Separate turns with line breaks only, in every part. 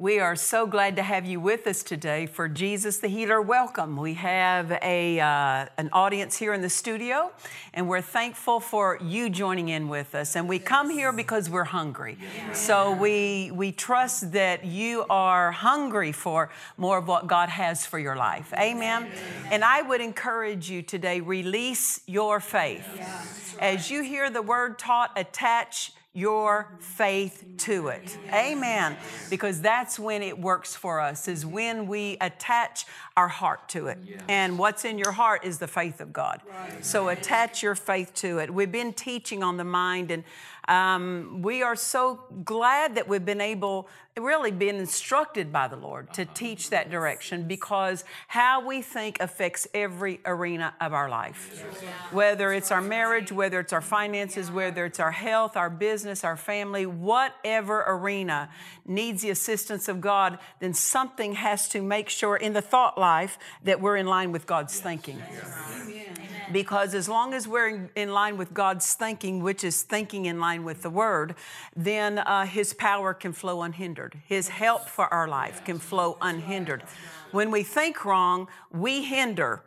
We are so glad to have you with us today for Jesus the Healer. Welcome. We have a, uh, an audience here in the studio, and we're thankful for you joining in with us. And we come here because we're hungry. So we, we trust that you are hungry for more of what God has for your life. Amen. And I would encourage you today release your faith. As you hear the word taught, attach your faith to it. Amen. Because that's when it works for us, is when we attach our heart to it. And what's in your heart is the faith of God. So attach your faith to it. We've been teaching on the mind, and um, we are so glad that we've been able, really been instructed by the Lord to teach that direction because how we think affects every arena of our life. Whether it's our marriage, whether it's our finances, whether it's our health, our business, our family, whatever arena needs the assistance of God, then something has to make sure in the thought life that we're in line with God's thinking. Because as long as we're in, in line with God's thinking, which is thinking in line with the Word, then uh, His power can flow unhindered. His help for our life can flow unhindered. When we think wrong, we hinder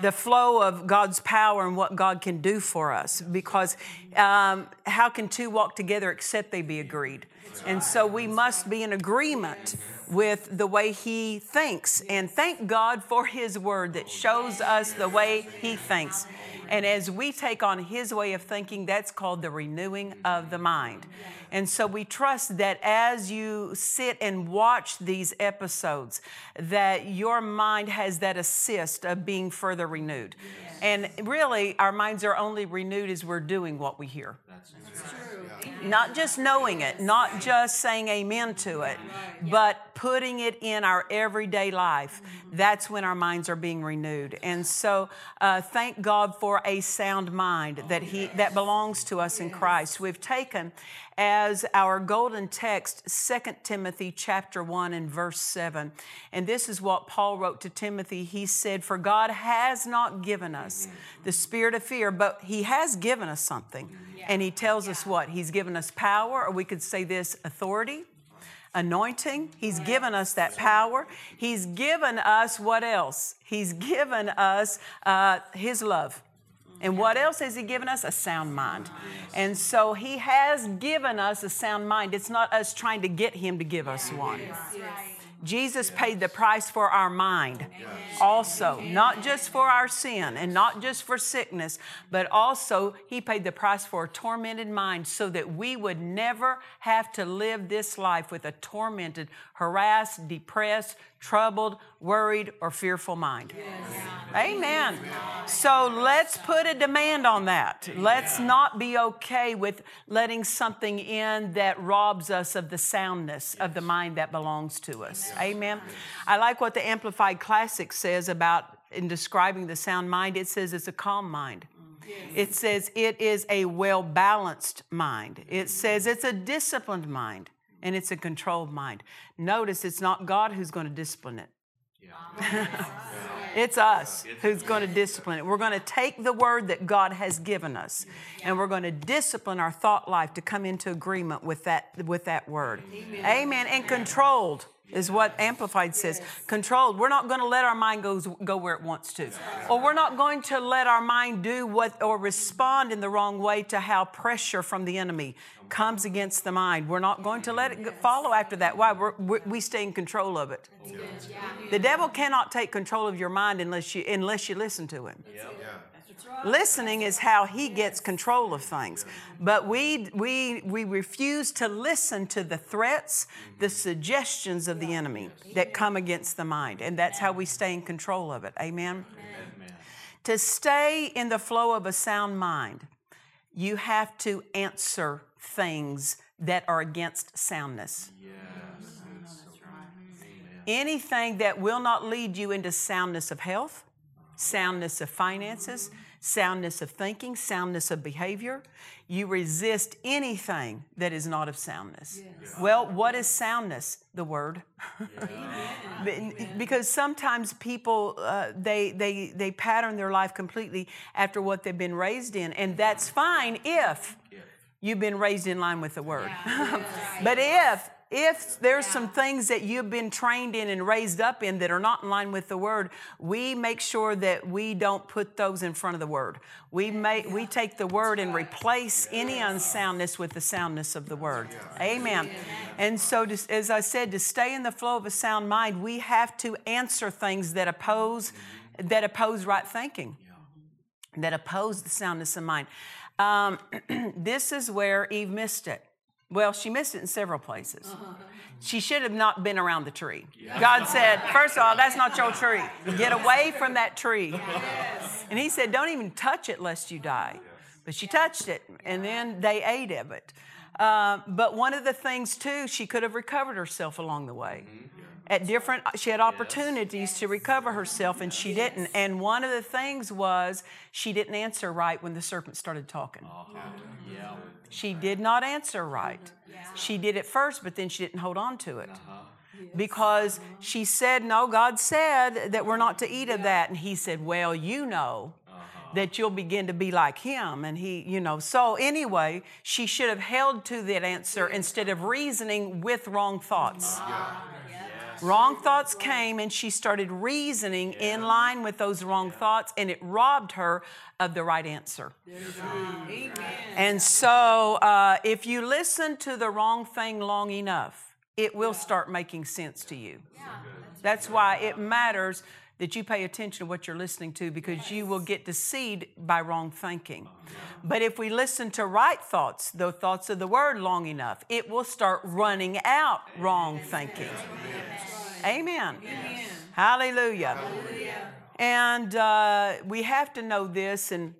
the flow of God's power and what God can do for us. Because um, how can two walk together except they be agreed? And so we must be in agreement with the way He thinks. And thank God for His Word that shows us the way He thinks. And as we take on His way of thinking, that's called the renewing of the mind. And so we trust that as you sit and watch these episodes, that your mind has that assist of being further renewed. And really, our minds are only renewed as we're doing what we hear. Not just knowing it, not just saying amen to it, but putting it in our everyday life. That's when our minds are being renewed. And so, uh, thank God for a sound mind that He that belongs to us in Christ. We've taken as our golden text 2 Timothy chapter 1 and verse 7. And this is what Paul wrote to Timothy. He said, "For God has not given us the spirit of fear, but he has given us something." And he tells us what? He's given us power, or we could say this authority, anointing. He's given us that power. He's given us what else? He's given us uh, his love. And what else has He given us? A sound mind. And so He has given us a sound mind. It's not us trying to get Him to give us one. Jesus paid the price for our mind also, not just for our sin and not just for sickness, but also He paid the price for a tormented mind so that we would never have to live this life with a tormented, harassed, depressed, troubled, worried, or fearful mind. Amen. So let's put a demand on that. Let's not be okay with letting something in that robs us of the soundness of the mind that belongs to us. Amen. I like what the Amplified Classic says about in describing the sound mind. It says it's a calm mind. Mm. It says it is a well balanced mind. It mm. says it's a disciplined mind and it's a controlled mind. Notice it's not God who's going to discipline it. Ah. It's us who's going to discipline it. We're going to take the word that God has given us and we're going to discipline our thought life to come into agreement with that, with that word. Amen. And controlled is what Amplified says. Controlled. We're not going to let our mind go, go where it wants to. Or we're not going to let our mind do what or respond in the wrong way to how pressure from the enemy comes against the mind. We're not going to let it go- follow after that. Why? We're, we we stay in control of it. The devil cannot take control of your mind unless you unless you listen to him. Listening is how he gets control of things. But we, we, we refuse to listen to the threats, the suggestions of the enemy that come against the mind. And that's how we stay in control of it. Amen? To stay in the flow of a sound mind, you have to answer things that are against soundness. Anything that will not lead you into soundness of health, soundness of finances, soundness of thinking, soundness of behavior. You resist anything that is not of soundness. Yes. Well, what is soundness? The word. because sometimes people uh, they they they pattern their life completely after what they've been raised in, and that's fine if you've been raised in line with the word. Yeah. but if if there's yeah. some things that you've been trained in and raised up in that are not in line with the word, we make sure that we don't put those in front of the word. We make we take the word and replace any unsoundness with the soundness of the word. Amen. And so, as I said, to stay in the flow of a sound mind, we have to answer things that oppose that oppose right thinking, that oppose the soundness of mind. Um, this is where Eve missed it. Well, she missed it in several places. Uh-huh. She should have not been around the tree. Yeah. God said, first of all, that's not your tree. Get away from that tree. Yes. And he said, don't even touch it lest you die. But she touched it, and then they ate of it. Uh, but one of the things, too, she could have recovered herself along the way. Mm-hmm. At different, she had opportunities yes. to recover herself, and she yes. didn't. And one of the things was she didn't answer right when the serpent started talking. Uh-huh. Yeah. She did not answer right. She did it first, but then she didn't hold on to it. Uh-huh. Because she said, No, God said that we're not to eat of that. And he said, Well, you know uh-huh. that you'll begin to be like him. And he, you know, so anyway, she should have held to that answer instead of reasoning with wrong thoughts. Wrong thoughts came and she started reasoning yeah. in line with those wrong yeah. thoughts, and it robbed her of the right answer. Amen. And so, uh, if you listen to the wrong thing long enough, it will start making sense to you. That's why it matters that you pay attention to what you're listening to because you will get deceived by wrong thinking. But if we listen to right thoughts, the thoughts of the word long enough, it will start running out wrong thinking. Amen. Amen. Hallelujah. Hallelujah. And uh, we have to know this. And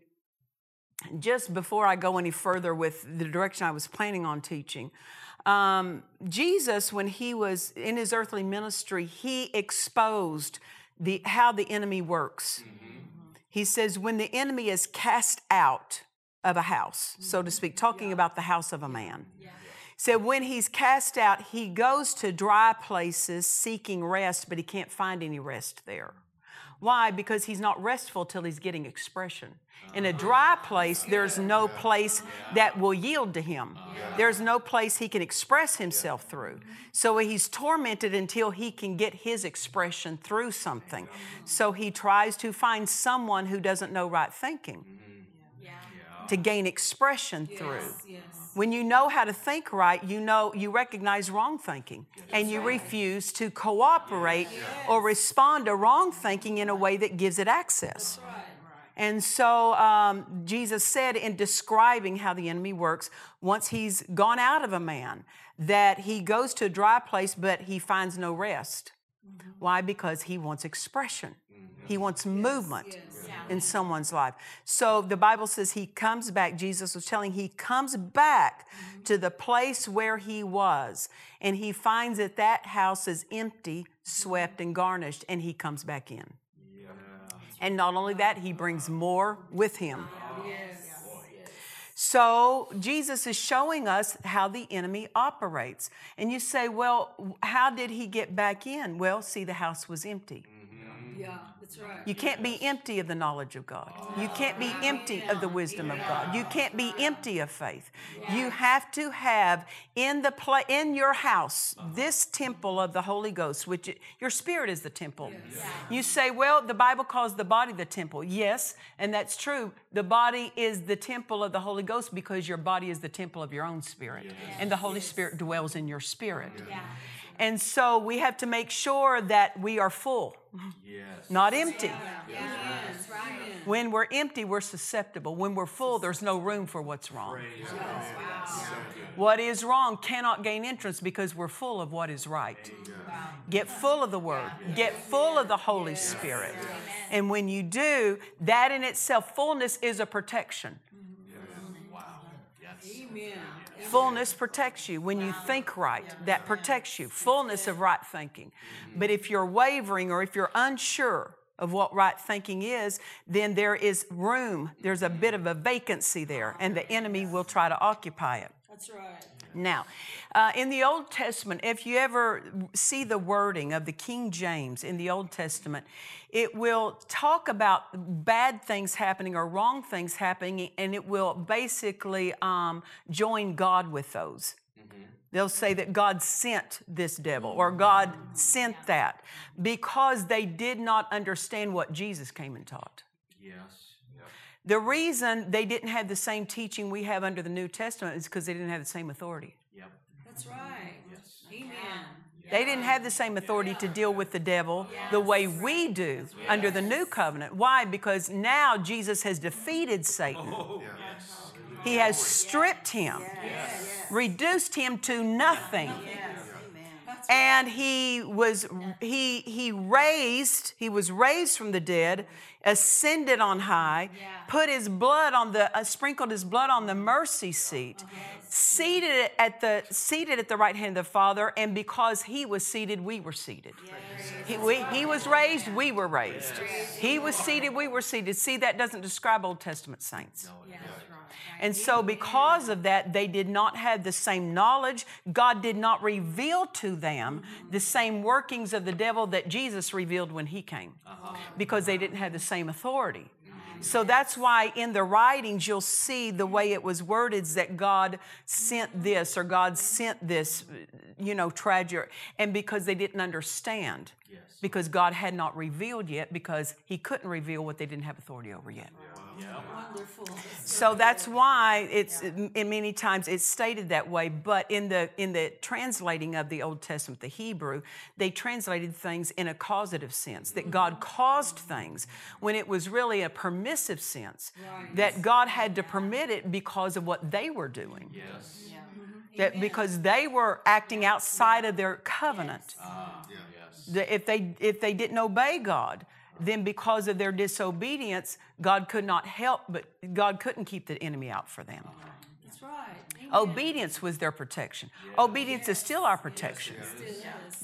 just before I go any further with the direction I was planning on teaching, um, Jesus, when he was in his earthly ministry, he exposed the, how the enemy works. Mm-hmm. He says, when the enemy is cast out of a house, so to speak, talking about the house of a man. Yeah. So when he's cast out, he goes to dry places seeking rest, but he can't find any rest there. Why? Because he's not restful till he's getting expression. In a dry place, there's no place that will yield to him. There's no place he can express himself through. So he's tormented until he can get his expression through something. So he tries to find someone who doesn't know right thinking to gain expression through. When you know how to think right, you know you recognize wrong thinking and you refuse to cooperate or respond to wrong thinking in a way that gives it access. And so um, Jesus said in describing how the enemy works, once he's gone out of a man, that he goes to a dry place, but he finds no rest. Mm-hmm. Why? Because he wants expression. He wants movement yes. In someone's life. So the Bible says he comes back. Jesus was telling he comes back mm-hmm. to the place where he was, and he finds that that house is empty, swept, and garnished, and he comes back in. Yeah. And not only that, he brings more with him. Yes. So Jesus is showing us how the enemy operates. And you say, well, how did he get back in? Well, see, the house was empty. Mm-hmm. Yeah. You can't be empty of the knowledge of God. You oh. can't be empty of the wisdom of God. You can't be empty of faith. You have to have in the pla- in your house this temple of the Holy Ghost, which it, your spirit is the temple. You say, well, the Bible calls the body the temple. Yes, and that's true. The body is the temple of the Holy Ghost because your body is the temple of your own spirit, and the Holy Spirit dwells in your spirit. And so we have to make sure that we are full. Yes. Not empty. When we're empty, we're susceptible. When we're full, there's no room for what's wrong. What is wrong cannot gain entrance because we're full of what is right. Get full of the Word, get full of the Holy Spirit. And when you do, that in itself, fullness is a protection. Amen. Fullness protects you. When you think right, that protects you. Fullness of right thinking. But if you're wavering or if you're unsure of what right thinking is, then there is room. There's a bit of a vacancy there, and the enemy will try to occupy it.
That's right.
Now, uh, in the Old Testament, if you ever see the wording of the King James in the Old Testament, it will talk about bad things happening or wrong things happening, and it will basically um, join God with those. Mm-hmm. They'll say that God sent this devil or God sent that because they did not understand what Jesus came and taught.
Yes.
The reason they didn't have the same teaching we have under the New Testament is because they didn't have the same authority.
Yep.
That's right. Amen.
They didn't have the same authority to deal with the devil the way we do under the new covenant. Why? Because now Jesus has defeated Satan. Oh, He has stripped him, reduced him to nothing. And he was he he raised, he was raised from the dead, ascended on high, put his blood on the uh, sprinkled his blood on the mercy seat. Seated at the seated at the right hand of the Father, and because he was seated, we were seated. He, we, he was raised, we were raised. He was seated, we were seated. See, that doesn't describe Old Testament saints. And so, because of that, they did not have the same knowledge. God did not reveal to them the same workings of the devil that Jesus revealed when he came because they didn't have the same authority. So that's why in the writings you'll see the way it was worded is that God sent this or God sent this, you know, tragic, and because they didn't understand, because God had not revealed yet, because He couldn't reveal what they didn't have authority over yet.
Yeah, Wonderful.
So that's why it's in many times it's stated that way. But in the in the translating of the Old Testament, the Hebrew, they translated things in a causative sense that God caused things when it was really a permissive sense that God had to permit it because of what they were doing.
Yes.
That because they were acting outside of their covenant.
Yes.
Ah, That if they if they didn't obey God, then because of their disobedience, God could not help, but God couldn't keep the enemy out for them.
That's right.
Obedience was their protection. Obedience is still our protection.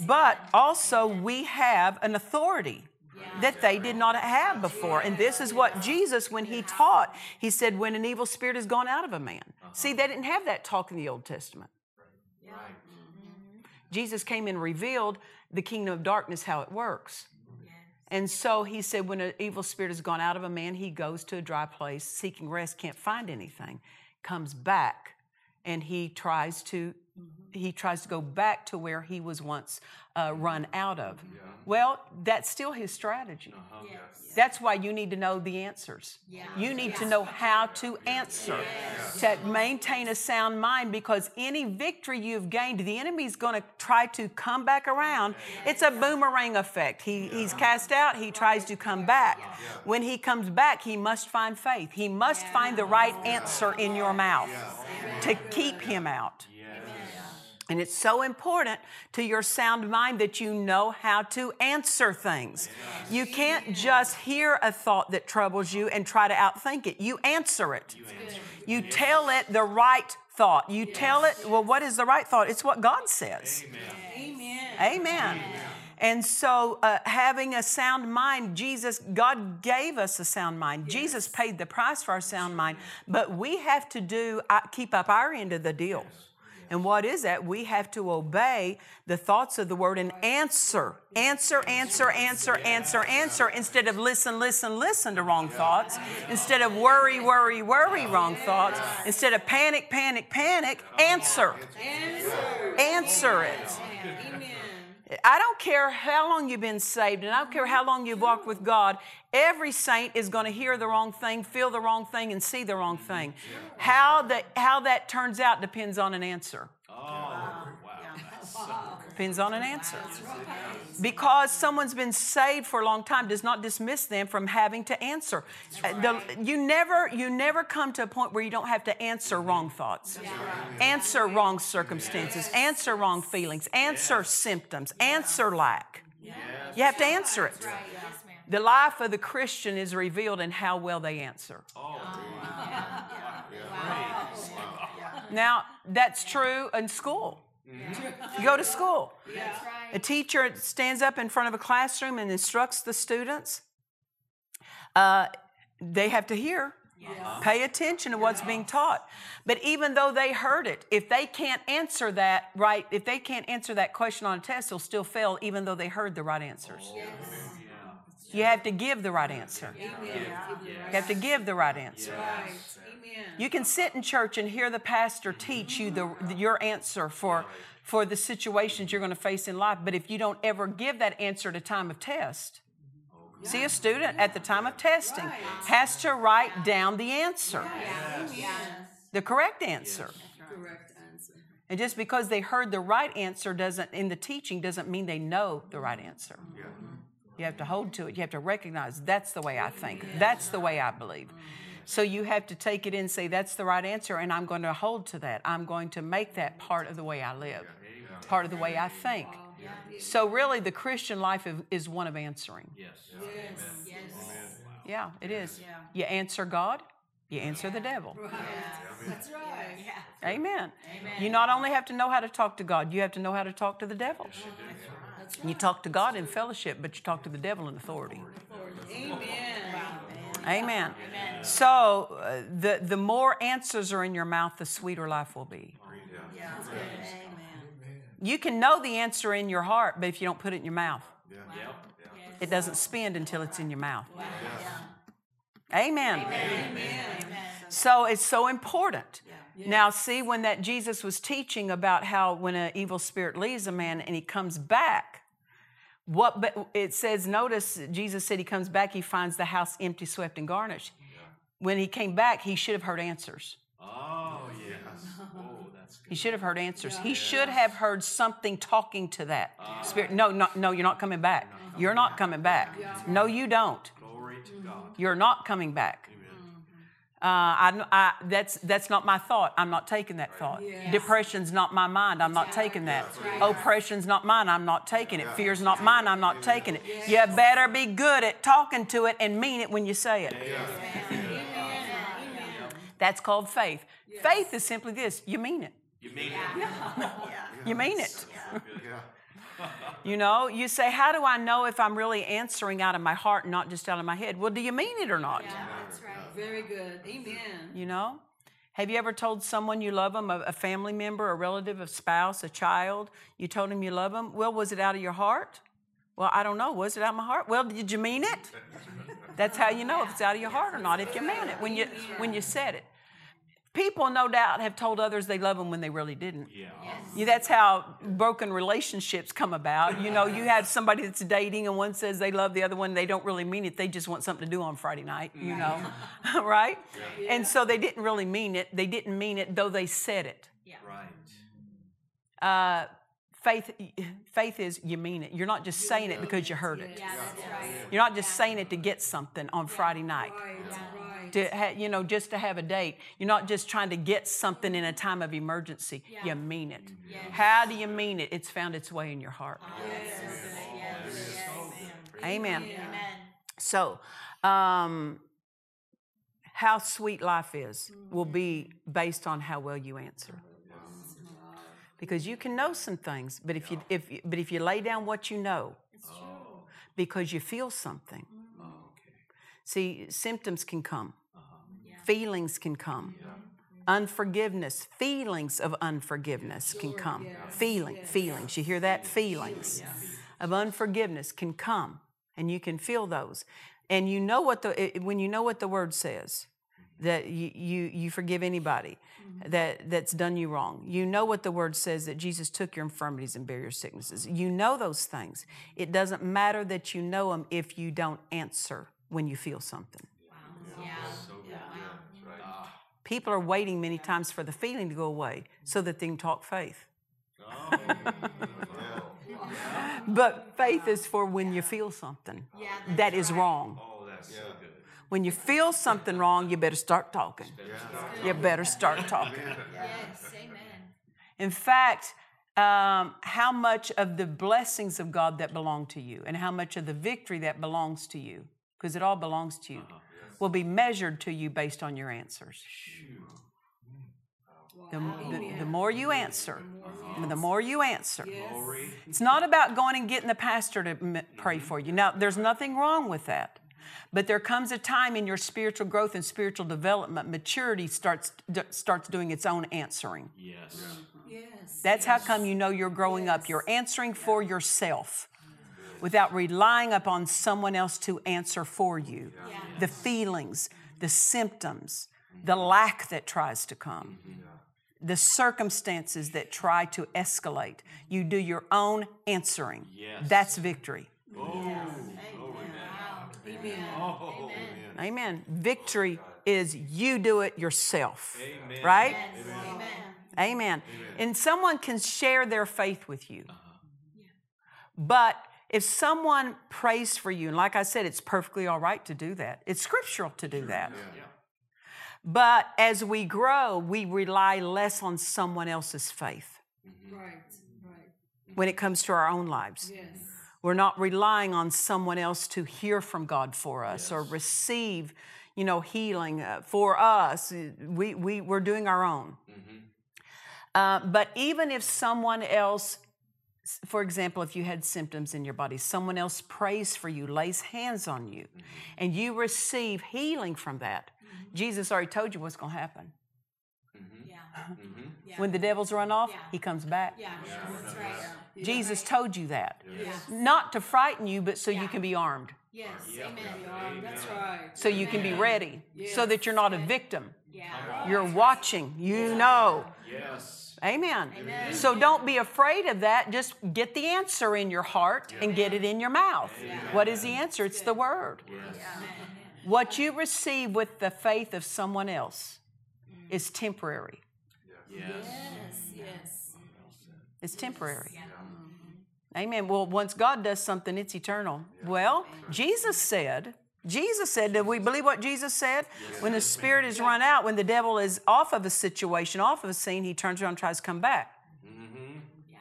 But also, we have an authority that they did not have before. And this is what Jesus, when he taught, he said, when an evil spirit has gone out of a man. See, they didn't have that talk in the Old Testament. Jesus came and revealed the kingdom of darkness, how it works. And so he said, when an evil spirit has gone out of a man, he goes to a dry place, seeking rest, can't find anything, comes back, and he tries to Mm-hmm. he tries to go back to where he was once uh, run mm-hmm. out of. Well, that's still his strategy. Uh-huh, that's why you need to know the answers. You need to know how to answer, to maintain a sound mind, because any victory you've gained, the enemy's going to try to come back around. It's a boomerang effect. He, he's cast out, he tries to come back. When he comes back, he must find faith. He must find the right answer in your mouth to keep him out. And it's so important to your sound mind that you know how to answer things. You can't just hear a thought that troubles you and try to outthink it. You answer it. You tell it the right thought. You tell it, well, what is the right thought? It's what God says.
Amen.
Amen. And so, uh, having a sound mind, Jesus, God gave us a sound mind. Jesus paid the price for our sound mind, but we have to do uh, keep up our end of the deal. And what is that? We have to obey the thoughts of the word and answer, answer, answer, answer, answer, answer, instead of listen, listen, listen to wrong thoughts, instead of worry, worry, worry, wrong thoughts, instead of panic, panic, panic, answer. Answer it. I don't care how long you've been saved, and I don't care how long you've walked with God. Every saint is going to hear the wrong thing, feel the wrong thing, and see the wrong thing. How that how that turns out depends on an answer.
Oh, wow. That's so
Depends on an answer. Because someone's been saved for a long time does not dismiss them from having to answer. Uh, the- you never you never come to a point where you don't have to answer wrong thoughts, answer wrong circumstances, answer wrong feelings, answer symptoms, answer lack. You have to answer it. The life of the Christian is revealed in how well they answer. Now, that's true in school. You go to school. A teacher stands up in front of a classroom and instructs the students. Uh, they have to hear, pay attention to what's being taught. But even though they heard it, if they can't answer that right, if they can't answer that question on a test, they'll still fail, even though they heard the right answers. You have to give the right answer. You have to give the right answer. You can sit in church and hear the pastor teach you the, your answer for, for the situations you're going to face in life, but if you don't ever give that answer at a time of test, see a student at the time of testing has to write down the answer, the correct answer.
Correct answer.
And just because they heard the right answer doesn't, in the teaching, doesn't mean they know the right answer. Mm-hmm. You have to hold to it. You have to recognize that's the way I think. That's the way I believe. So you have to take it in and say, that's the right answer, and I'm going to hold to that. I'm going to make that part of the way I live, part of the way I think. So really, the Christian life is- is one of answering.
Yes. Yes.
Yeah, it is. You answer God, you answer the devil. Right.
That's right. Yeah.
Amen. You not only have to know how to talk to God, you have to know how to talk to the devil. You talk to God in fellowship, but you talk to the devil in authority.
Amen.
Amen. Amen. So uh, the the more answers are in your mouth, the sweeter life will be. You can know the answer in your heart, but if you don't put it in your mouth, it doesn't spend until it's in your mouth. Amen. So it's so important. Now, see, when that Jesus was teaching about how when an evil spirit leaves a man and he comes back, what but it says, notice Jesus said he comes back, he finds the house empty, swept, and garnished. When he came back, he should have heard answers.
Oh, yes. Oh, that's good.
He should have heard answers. He should have heard something talking to that ah. spirit. No, no, no, you're not coming back. You're not coming back. No, you don't.
Glory to mm-hmm. God.
You're not coming back. Uh, I, I, that's, that's not my thought. I'm not taking that thought. Depression's not my mind. I'm not taking that. Oppression's not mine. I'm not taking it. Fear's not mine. I'm not taking it. You better be good at talking to it and mean it when you say it. That's called faith. Faith is simply this you mean it.
You mean it?
You mean it. You know, you say, How do I know if I'm really answering out of my heart and not just out of my head? Well, do you mean it or not?
Very good. Amen.
You know? Have you ever told someone you love them, a, a family member, a relative, a spouse, a child? You told them you love them? Well, was it out of your heart? Well, I don't know. Was it out of my heart? Well, did you mean it? That's how you know if it's out of your heart or not, if you meant it when you when you said it. People, no doubt, have told others they love them when they really didn't.
Yeah.
Yeah, that's how broken relationships come about. You know, you have somebody that's dating and one says they love the other one, they don't really mean it. They just want something to do on Friday night, you know, right? Yeah. And so they didn't really mean it. They didn't mean it, though they said it. Yeah.
Right.
Uh, faith, faith is you mean it. You're not just saying it because you heard it. You're not just saying it to get something on Friday night.
Right. Right.
To ha- you know, just to have a date. You're not just trying to get something in a time of emergency. You mean it. How do you mean it? It's found its way in your heart. Amen. So, um, how sweet life is will be based on how well you answer. Because you can know some things, but if you if you- but if you lay down what you know, because you feel something. See, symptoms can come, uh-huh. feelings can come, mm-hmm. unforgiveness, feelings of unforgiveness can come. Feeling, feelings. You hear that? Feelings of unforgiveness can come, and you can feel those. And you know what the when you know what the word says, mm-hmm. that you you, you forgive anybody mm-hmm. that that's done you wrong. You know what the word says that Jesus took your infirmities and bare your sicknesses. You know those things. It doesn't matter that you know them if you don't answer when you feel something. People are waiting many times for the feeling to go away so that they can talk faith. But faith is for when you feel something
Yeah,
that
that's right.
wrong.
Oh, that's so good.
When you feel something wrong, you better start talking. You better start talking.
Yes, amen.
In fact, um, how much of the blessings of God that belong to you and how much of the victory that belongs to you, because it all belongs to you, uh-huh. will be measured to you based on your answers. The, the, uh-huh. the more you answer, the more you answer. It's not about going and getting the pastor to m- pray mm-hmm. for you. Now, there's nothing wrong with that. But there comes a time in your spiritual growth and spiritual development, maturity starts, d- starts doing its own answering.
Yes.
Yes.
That's how come you know you're growing up. You're answering for yourself without relying upon someone else to answer for you. The feelings, the symptoms, the lack that tries to come, the circumstances that try to escalate. You do your own answering.
Yes.
That's victory.
Amen.
Oh,
Amen. Victory is you do it yourself.
Amen.
Right?
Amen.
Amen. And someone can share their faith with you. But if someone prays for you, and like I said, it's perfectly all right to do that, it's scriptural to do that. But as we grow, we rely less on someone else's faith
Right, right.
when it comes to our own lives.
Yes.
We're not relying on someone else to hear from God for us or receive, you know, healing uh, for us. We, we, we're doing our own. Uh, but even if someone else, s- for example, if you had symptoms in your body, someone else prays for you, lays hands on you, and you receive healing from that, Jesus already told you what's going to happen.
Yeah. Yeah.
When the devils run off,
Yeah.
he comes back.
Yeah, that's right.
Jesus told you that.
Yes.
Not to frighten you, but so you can be armed.
Yes, amen. That's right.
so you can be ready, so that you're not a victim.
Yeah.
You're watching, you know.
Yes.
Amen. So don't be afraid of that. Just get the answer in your heart and get it in your mouth. What is the answer? It's the word. What you receive with the faith of someone else mm. is temporary.
Yes.
Yes, yes.
It's temporary. Mm-hmm. Amen. Well, once God does something, it's eternal. Well, Jesus said, Jesus said, do we believe what Jesus said? When the spirit is run out, when the devil is off of a situation, off of a scene, he turns around and tries to come back. Mm-hmm.
Yeah.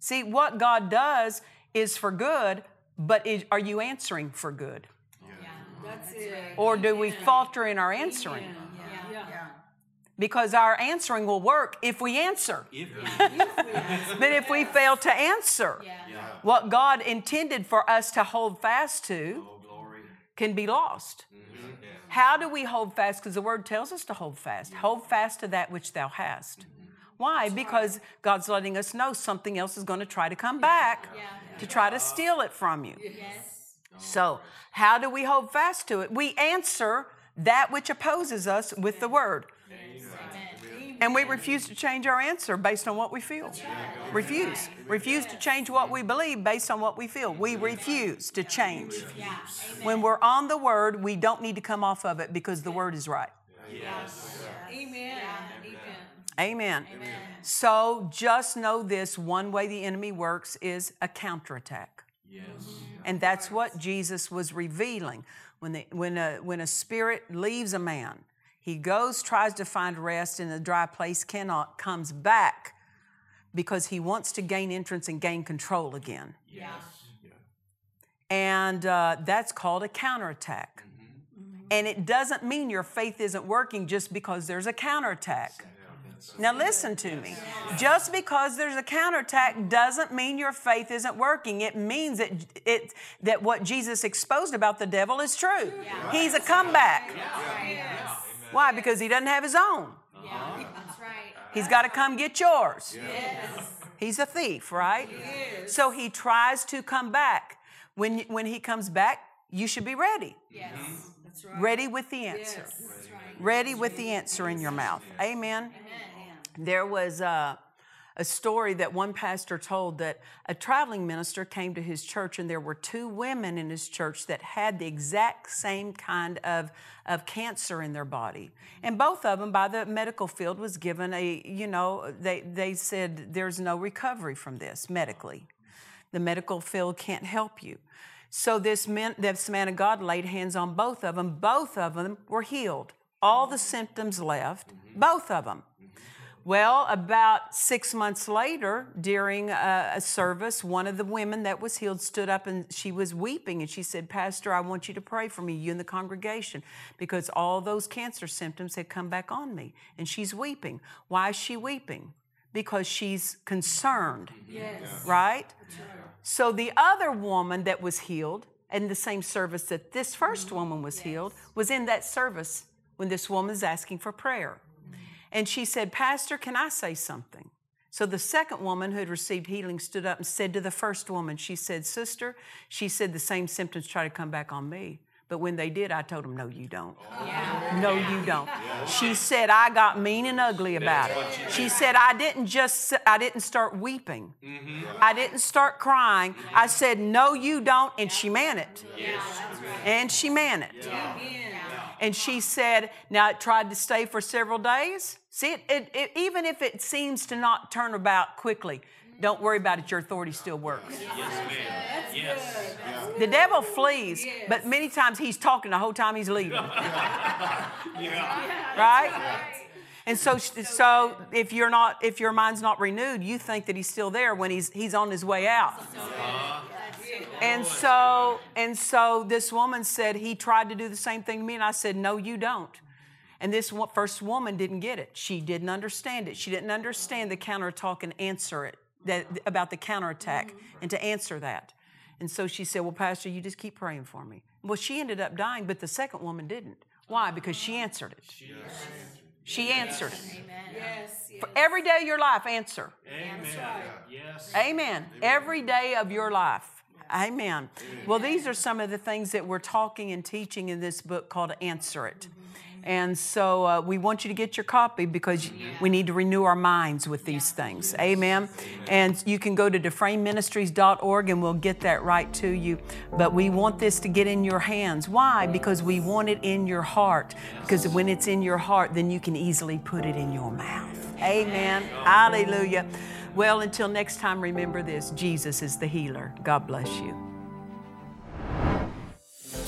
See, what God does is for good, but is, are you answering for good?
Yeah. That's it.
Or do we falter in our answering?
Yeah. Yeah.
Because our answering will work if we answer.
If
But if we fail to answer,
Yeah.
what God intended for us to hold fast to
oh glory.
Can be lost. Mm-hmm. How do we hold fast? Because the word tells us to hold fast. Hold fast to that which thou hast. Mm-hmm. Why? Because God's letting us know something else is going to try to come back to try to steal it from you.
Yes.
Oh, so, how do we hold fast to it? We answer that which opposes us with the word. And we refuse to change our answer based on what we feel. Refuse. Refuse to change what we believe based on what we feel. We refuse to change. When we're on the word, we don't need to come off of it because the word is right.
Amen.
Amen.
Amen.
So just know this one way the enemy works is a counterattack.
Yes.
And that's what Jesus was revealing. When, the, when, a, when a spirit leaves a man, he goes, tries to find rest in a dry place, cannot, comes back because he wants to gain entrance and gain control again.
Yeah.
And uh, that's called a counterattack. And it doesn't mean your faith isn't working just because there's a counterattack. Now, listen to me. Just because there's a counterattack doesn't mean your faith isn't working. It means that, it, that what Jesus exposed about the devil is true. He's a comeback. Why? Because he doesn't have his own.
Yeah. That's right.
He's got to come get yours. Yes. He's a thief, right? So he tries to come back. When, when he comes back, you should be ready.
Yes. That's right.
Ready with the answer.
Yes. That's right.
Ready with the answer in your mouth. Amen.
Amen.
There was uh, a story that one pastor told that a traveling minister came to his church, and there were two women in his church that had the exact same kind of, of cancer in their body. And both of them, by the medical field, was given a, you know, they, they said there's no recovery from this medically. The medical field can't help you. So this man, this man of God laid hands on both of them. Both of them were healed. All the symptoms left, both of them. Well, about six months later, during a, a, service, one of the women that was healed stood up and she was weeping and she said, Pastor, I want you to pray for me, you and the congregation, because all those cancer symptoms had come back on me. And she's weeping. Why is she weeping? Because she's concerned. Yes. Right? So the other woman that was healed in the same service that this 1st woman was healed was in that service when this woman is asking for prayer. And she said, Pastor, can I say something? So the second woman who had received healing stood up and said to the first woman, She said, Sister, she said the same symptoms try to come back on me. But when they did, I told them, No, you don't. Yeah. No, you don't. Yeah. She said, I got mean and ugly about it. She said, I didn't just, I didn't start weeping. Mm-hmm. I didn't start crying. I said, No, you don't. And she meant it. Yes. And she meant it. Yeah. And she said, Now it tried to stay for several days. See, it, it, it, even if it seems to not turn about quickly, don't worry about it. Your authority still works. Yes, ma'am. Yes. The devil flees, yes. but many times he's talking the whole time he's leaving. yeah. Right? And so, so if you're not, if your mind's not renewed, you think that he's still there when he's he's on his way out. And so, and so this woman said he tried to do the same thing to me, and I said, no, you don't. And this first woman didn't get it. She didn't understand it. She didn't understand the counterattack and answer it that, about the counterattack and to answer that. And so she said, Well, Pastor, you just keep praying for me. Well, she ended up dying, but the second woman didn't. Why? Because she answered it. She answered it. Yes. For every day of your life, answer. Amen. Yes. Amen. Every day of your life. Amen. Well, these are some of the things that we're talking and teaching in this book called Answer It. And so uh, we want you to get your copy because we need to renew our minds with these things. Amen. And you can go to dufresneministries.org and we'll get that right to you. But we want this to get in your hands. Why? Because we want it in your heart. Because when it's in your heart, then you can easily put it in your mouth. Amen. Hallelujah. Well, until next time, remember this Jesus is the healer. God bless you.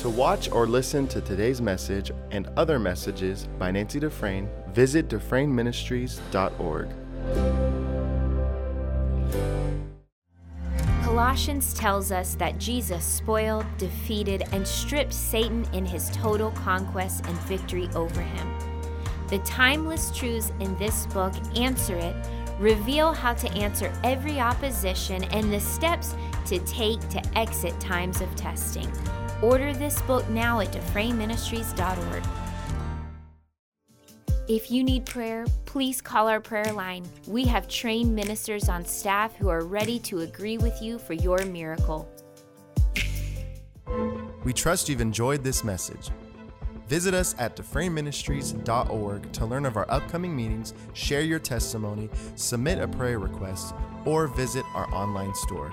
To watch or listen to today's message and other messages by Nancy Dufresne, visit DufresneMinistries.org.
Colossians tells us that Jesus spoiled, defeated, and stripped Satan in his total conquest and victory over him. The timeless truths in this book answer it reveal how to answer every opposition and the steps to take to exit times of testing. Order this book now at DufresneMinistries.org. If you need prayer, please call our prayer line. We have trained ministers on staff who are ready to agree with you for your miracle.
We trust you've enjoyed this message. Visit us at DufresneMinistries.org to learn of our upcoming meetings, share your testimony, submit a prayer request, or visit our online store.